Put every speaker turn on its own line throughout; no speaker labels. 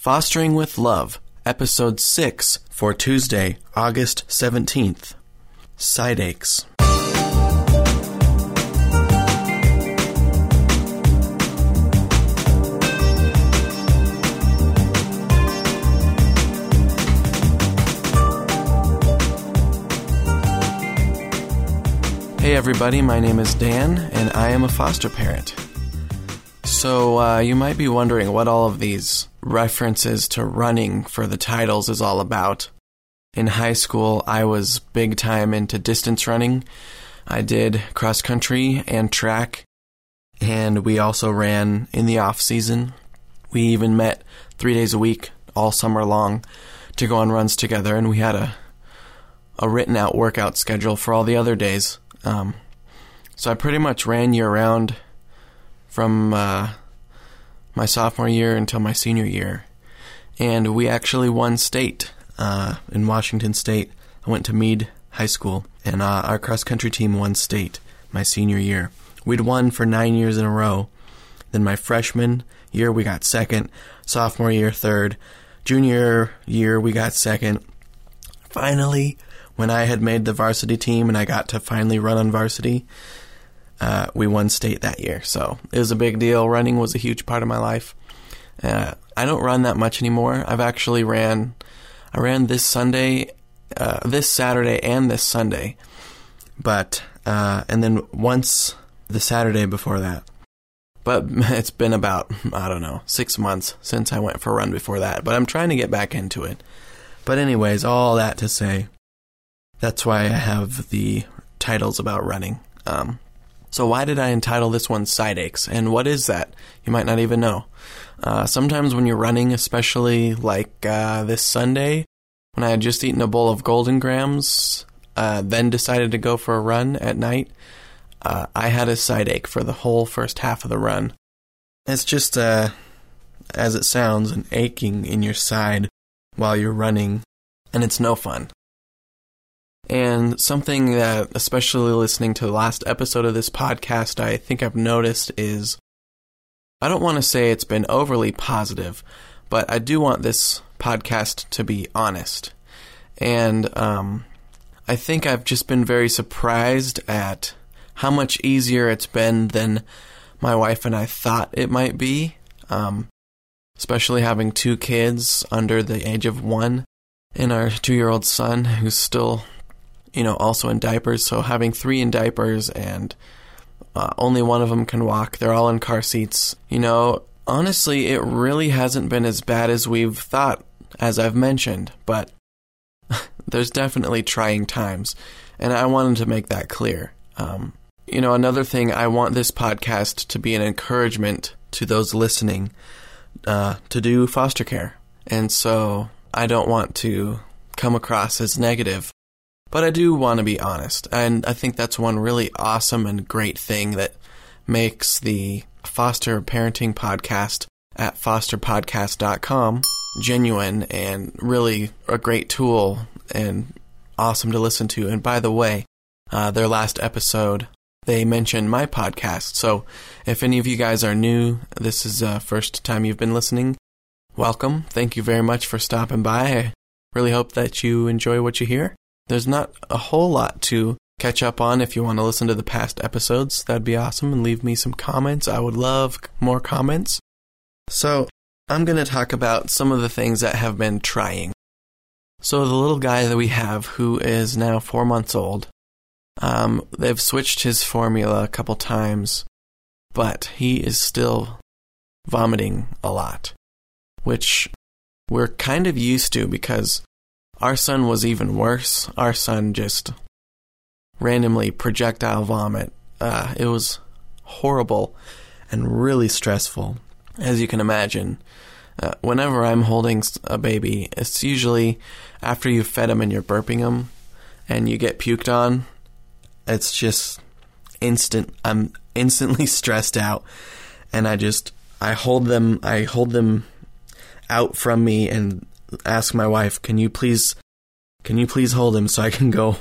Fostering with Love, Episode 6 for Tuesday, August 17th. Side aches. Hey everybody, my name is Dan, and I am a foster parent. So, uh, you might be wondering what all of these references to running for the titles is all about. In high school, I was big time into distance running. I did cross country and track, and we also ran in the off season. We even met three days a week all summer long to go on runs together, and we had a a written out workout schedule for all the other days. Um, so I pretty much ran year round from uh, my sophomore year until my senior year. And we actually won state uh, in Washington State. I went to Mead High School, and uh, our cross country team won state my senior year. We'd won for nine years in a row. Then my freshman year, we got second. Sophomore year, third. Junior year, we got second. Finally, when I had made the varsity team and I got to finally run on varsity, uh, we won state that year. So it was a big deal. Running was a huge part of my life. Uh, I don't run that much anymore. I've actually ran, I ran this Sunday, uh, this Saturday, and this Sunday. But, uh, and then once the Saturday before that. But it's been about, I don't know, six months since I went for a run before that. But I'm trying to get back into it. But, anyways, all that to say, that's why I have the titles about running. Um, so why did I entitle this one Side Aches? And what is that? You might not even know. Uh, sometimes when you're running, especially like uh, this Sunday, when I had just eaten a bowl of Golden Grahams, uh, then decided to go for a run at night, uh, I had a side ache for the whole first half of the run. It's just, uh, as it sounds, an aching in your side while you're running, and it's no fun. And something that, especially listening to the last episode of this podcast, I think I've noticed is I don't want to say it's been overly positive, but I do want this podcast to be honest. And um, I think I've just been very surprised at how much easier it's been than my wife and I thought it might be. Um, especially having two kids under the age of one and our two year old son who's still you know, also in diapers. So having three in diapers and uh, only one of them can walk. They're all in car seats. You know, honestly, it really hasn't been as bad as we've thought, as I've mentioned, but there's definitely trying times. And I wanted to make that clear. Um, you know, another thing, I want this podcast to be an encouragement to those listening uh, to do foster care. And so I don't want to come across as negative but I do want to be honest, and I think that's one really awesome and great thing that makes the foster parenting podcast at fosterpodcast.com genuine and really a great tool and awesome to listen to. And by the way, uh, their last episode, they mentioned my podcast. So if any of you guys are new, this is the uh, first time you've been listening, welcome. Thank you very much for stopping by. I really hope that you enjoy what you hear. There's not a whole lot to catch up on if you want to listen to the past episodes. That'd be awesome. And leave me some comments. I would love more comments. So, I'm going to talk about some of the things that have been trying. So, the little guy that we have, who is now four months old, um, they've switched his formula a couple times, but he is still vomiting a lot, which we're kind of used to because our son was even worse. Our son just randomly projectile vomit. Uh, it was horrible and really stressful, as you can imagine. Uh, whenever I'm holding a baby, it's usually after you've fed him and you're burping him and you get puked on. It's just instant. I'm instantly stressed out, and I just I hold them. I hold them out from me and ask my wife, "Can you please can you please hold him so I can go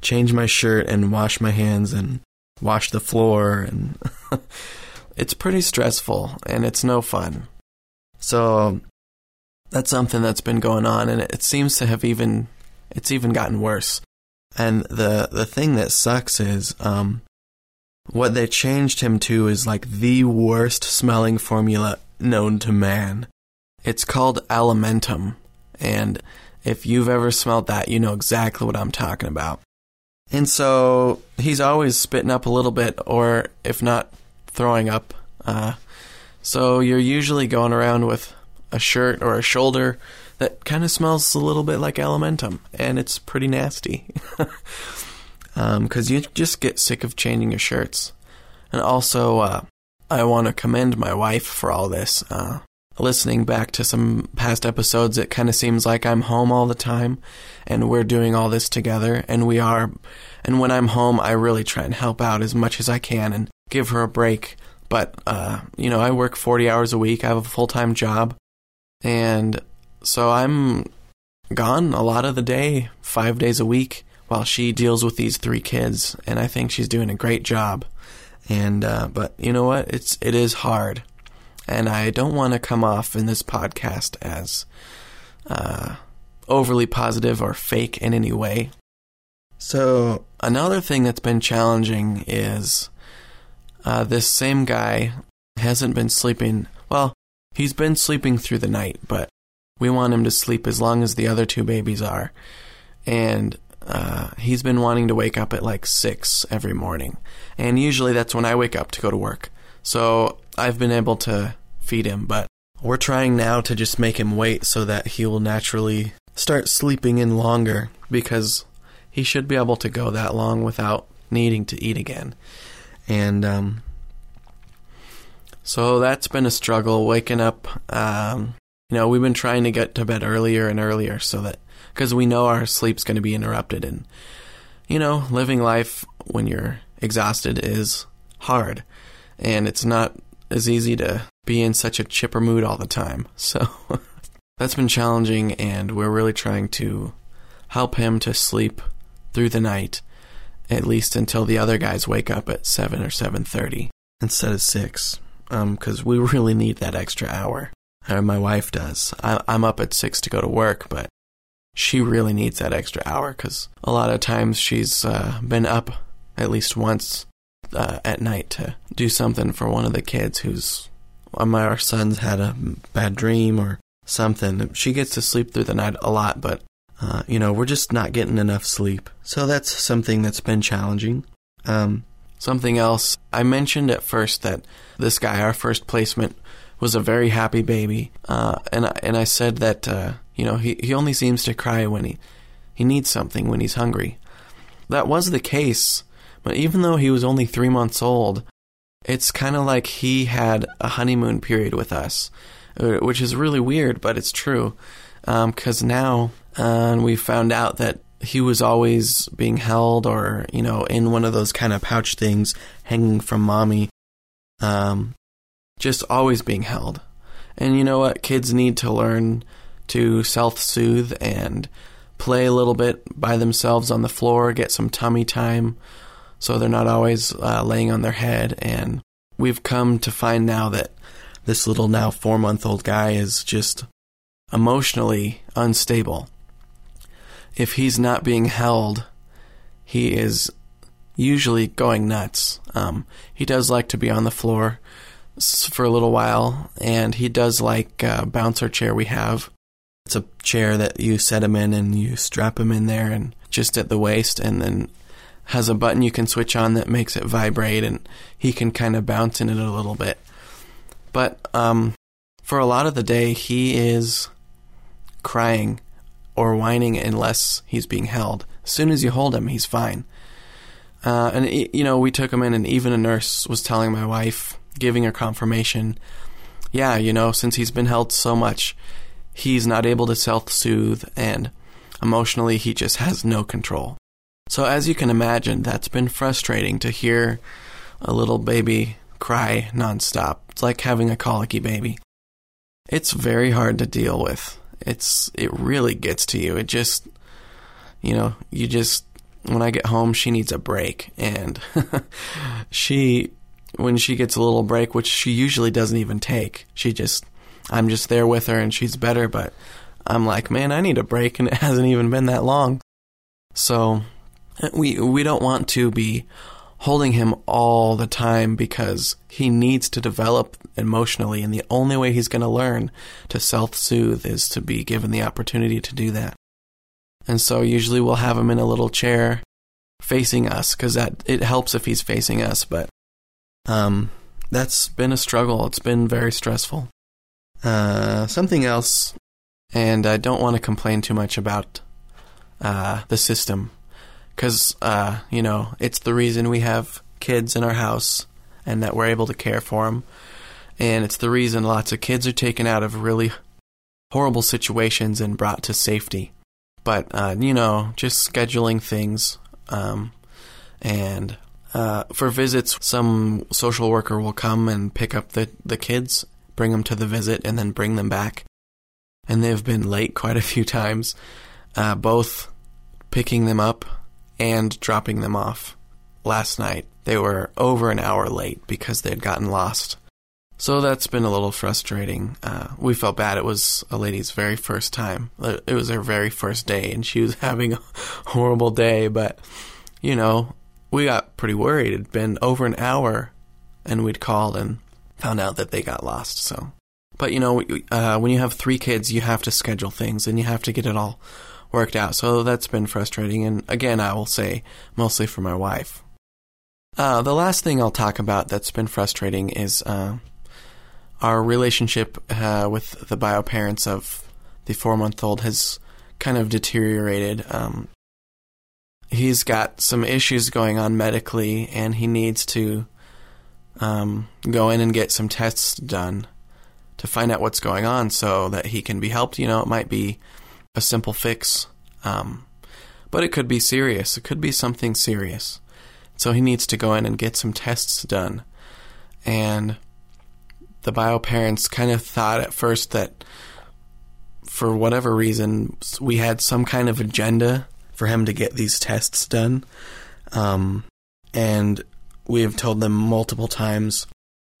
change my shirt and wash my hands and wash the floor and it's pretty stressful and it's no fun. So that's something that's been going on, and it, seems to have even it's even gotten worse. And the the thing that sucks is um, what they changed him to is like the worst smelling formula known to man. It's called Alimentum, and if you've ever smelled that, you know exactly what I'm talking about. And so he's always spitting up a little bit, or if not, throwing up. Uh, so you're usually going around with a shirt or a shoulder that kind of smells a little bit like Alimentum, and it's pretty nasty. Because um, you just get sick of changing your shirts. And also, uh, I want to commend my wife for all this. Uh, listening back to some past episodes, it kind of seems like I'm home all the time and we're doing all this together, and we are. And when I'm home, I really try and help out as much as I can and give her a break. But, uh, you know, I work 40 hours a week, I have a full time job, and so I'm gone a lot of the day, five days a week, while she deals with these three kids, and I think she's doing a great job. And uh, but you know what? It's it is hard, and I don't want to come off in this podcast as uh, overly positive or fake in any way. So another thing that's been challenging is uh, this same guy hasn't been sleeping. Well, he's been sleeping through the night, but we want him to sleep as long as the other two babies are. And uh, he's been wanting to wake up at like six every morning, and usually that's when I wake up to go to work. So I've been able to feed him, but we're trying now to just make him wait so that he will naturally start sleeping in longer because he should be able to go that long without needing to eat again. And um, so that's been a struggle waking up. Um, you know, we've been trying to get to bed earlier and earlier so that because we know our sleep's going to be interrupted. And, you know, living life when you're exhausted is hard. And it's not as easy to be in such a chipper mood all the time. So that's been challenging, and we're really trying to help him to sleep through the night, at least until the other guys wake up at 7 or 7.30 instead of 6, because um, we really need that extra hour. Or my wife does. I, I'm up at 6 to go to work, but she really needs that extra hour because a lot of times she's uh, been up at least once uh, at night to do something for one of the kids who's um, our son's had a bad dream or something. She gets to sleep through the night a lot, but uh, you know we're just not getting enough sleep. So that's something that's been challenging. Um, something else I mentioned at first that this guy, our first placement, was a very happy baby, uh, and I, and I said that uh, you know, he, he only seems to cry when he, he needs something, when he's hungry. That was the case, but even though he was only three months old, it's kind of like he had a honeymoon period with us, uh, which is really weird, but it's true. Because um, now uh, we found out that he was always being held or, you know, in one of those kind of pouch things hanging from mommy. Um, just always being held. And you know what? Kids need to learn to self soothe and play a little bit by themselves on the floor, get some tummy time so they're not always uh, laying on their head. And we've come to find now that this little now four month old guy is just emotionally unstable. If he's not being held, he is usually going nuts. Um, he does like to be on the floor for a little while, and he does like a bouncer chair we have it's a chair that you set him in and you strap him in there and just at the waist and then has a button you can switch on that makes it vibrate and he can kind of bounce in it a little bit. But um, for a lot of the day, he is crying or whining unless he's being held. As soon as you hold him, he's fine. Uh, and, you know, we took him in, and even a nurse was telling my wife, giving her confirmation, yeah, you know, since he's been held so much, he's not able to self soothe, and emotionally, he just has no control. So, as you can imagine, that's been frustrating to hear a little baby cry nonstop. It's like having a colicky baby. It's very hard to deal with. It's it really gets to you. It just you know, you just when I get home she needs a break and she when she gets a little break, which she usually doesn't even take, she just I'm just there with her and she's better, but I'm like, man, I need a break and it hasn't even been that long. So we we don't want to be holding him all the time because he needs to develop emotionally and the only way he's going to learn to self-soothe is to be given the opportunity to do that. And so usually we'll have him in a little chair facing us cuz that it helps if he's facing us, but um that's been a struggle. It's been very stressful. Uh, something else, and I don't want to complain too much about uh, the system because uh, you know it's the reason we have kids in our house and that we're able to care for them, and it's the reason lots of kids are taken out of really horrible situations and brought to safety. But uh, you know, just scheduling things, um, and uh, for visits, some social worker will come and pick up the the kids, bring them to the visit, and then bring them back. And they've been late quite a few times, uh, both picking them up and dropping them off. Last night, they were over an hour late because they had gotten lost. So that's been a little frustrating. Uh, we felt bad. It was a lady's very first time. It was her very first day, and she was having a horrible day. But, you know, we got pretty worried. It'd been over an hour, and we'd called and found out that they got lost. So, but you know, uh, when you have three kids, you have to schedule things and you have to get it all worked out. So that's been frustrating. And again, I will say mostly for my wife. Uh, the last thing I'll talk about that's been frustrating is uh, our relationship uh, with the bio parents of the four month old has kind of deteriorated. Um, he's got some issues going on medically, and he needs to um, go in and get some tests done to find out what's going on so that he can be helped. You know, it might be a simple fix. Um, but it could be serious. It could be something serious. So he needs to go in and get some tests done. And the bio parents kind of thought at first that for whatever reason we had some kind of agenda for him to get these tests done. Um, and we have told them multiple times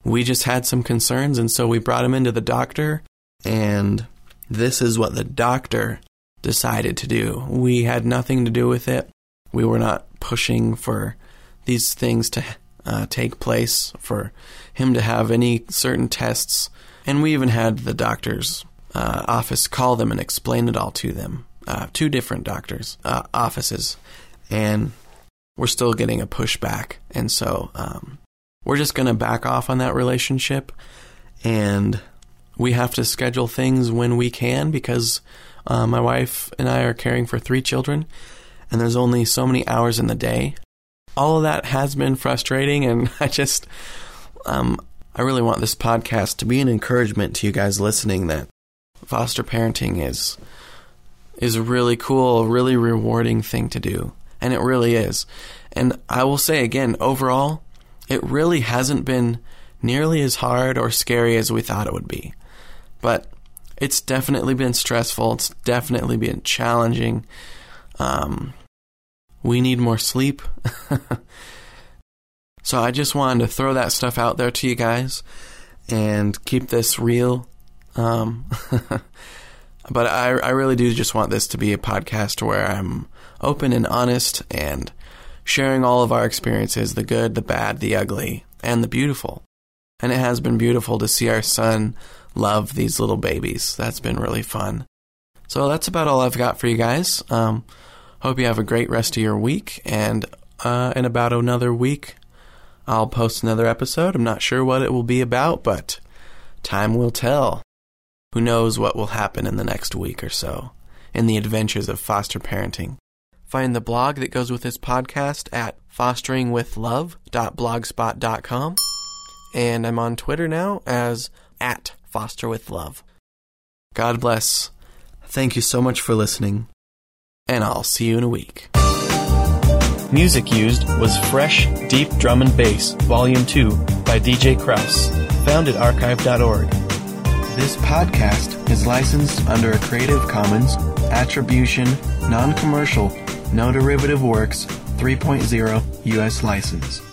we just had some concerns, and so we brought him into the doctor, and this is what the doctor decided to do. We had nothing to do with it. We were not pushing for these things to uh, take place, for him to have any certain tests. And we even had the doctor's uh, office call them and explain it all to them. Uh, two different doctors' uh, offices. And we're still getting a pushback. And so um, we're just going to back off on that relationship. And we have to schedule things when we can because uh, my wife and I are caring for three children, and there's only so many hours in the day. All of that has been frustrating, and I just, um, I really want this podcast to be an encouragement to you guys listening that foster parenting is is a really cool, really rewarding thing to do, and it really is. And I will say again, overall, it really hasn't been nearly as hard or scary as we thought it would be. But it's definitely been stressful. It's definitely been challenging. Um, we need more sleep. so I just wanted to throw that stuff out there to you guys and keep this real. Um, but I, I really do just want this to be a podcast where I'm open and honest and sharing all of our experiences the good, the bad, the ugly, and the beautiful. And it has been beautiful to see our son love these little babies. That's been really fun. So that's about all I've got for you guys. Um, hope you have a great rest of your week. And uh, in about another week, I'll post another episode. I'm not sure what it will be about, but time will tell. Who knows what will happen in the next week or so in the adventures of foster parenting. Find the blog that goes with this podcast at fosteringwithlove.blogspot.com. And I'm on Twitter now as at fosterwithlove. God bless. Thank you so much for listening. And I'll see you in a week.
Music used was Fresh Deep Drum and Bass, Volume 2 by DJ Kraus, found at archive.org.
This podcast is licensed under a Creative Commons Attribution, Non Commercial, No Derivative Works 3.0 U.S. license.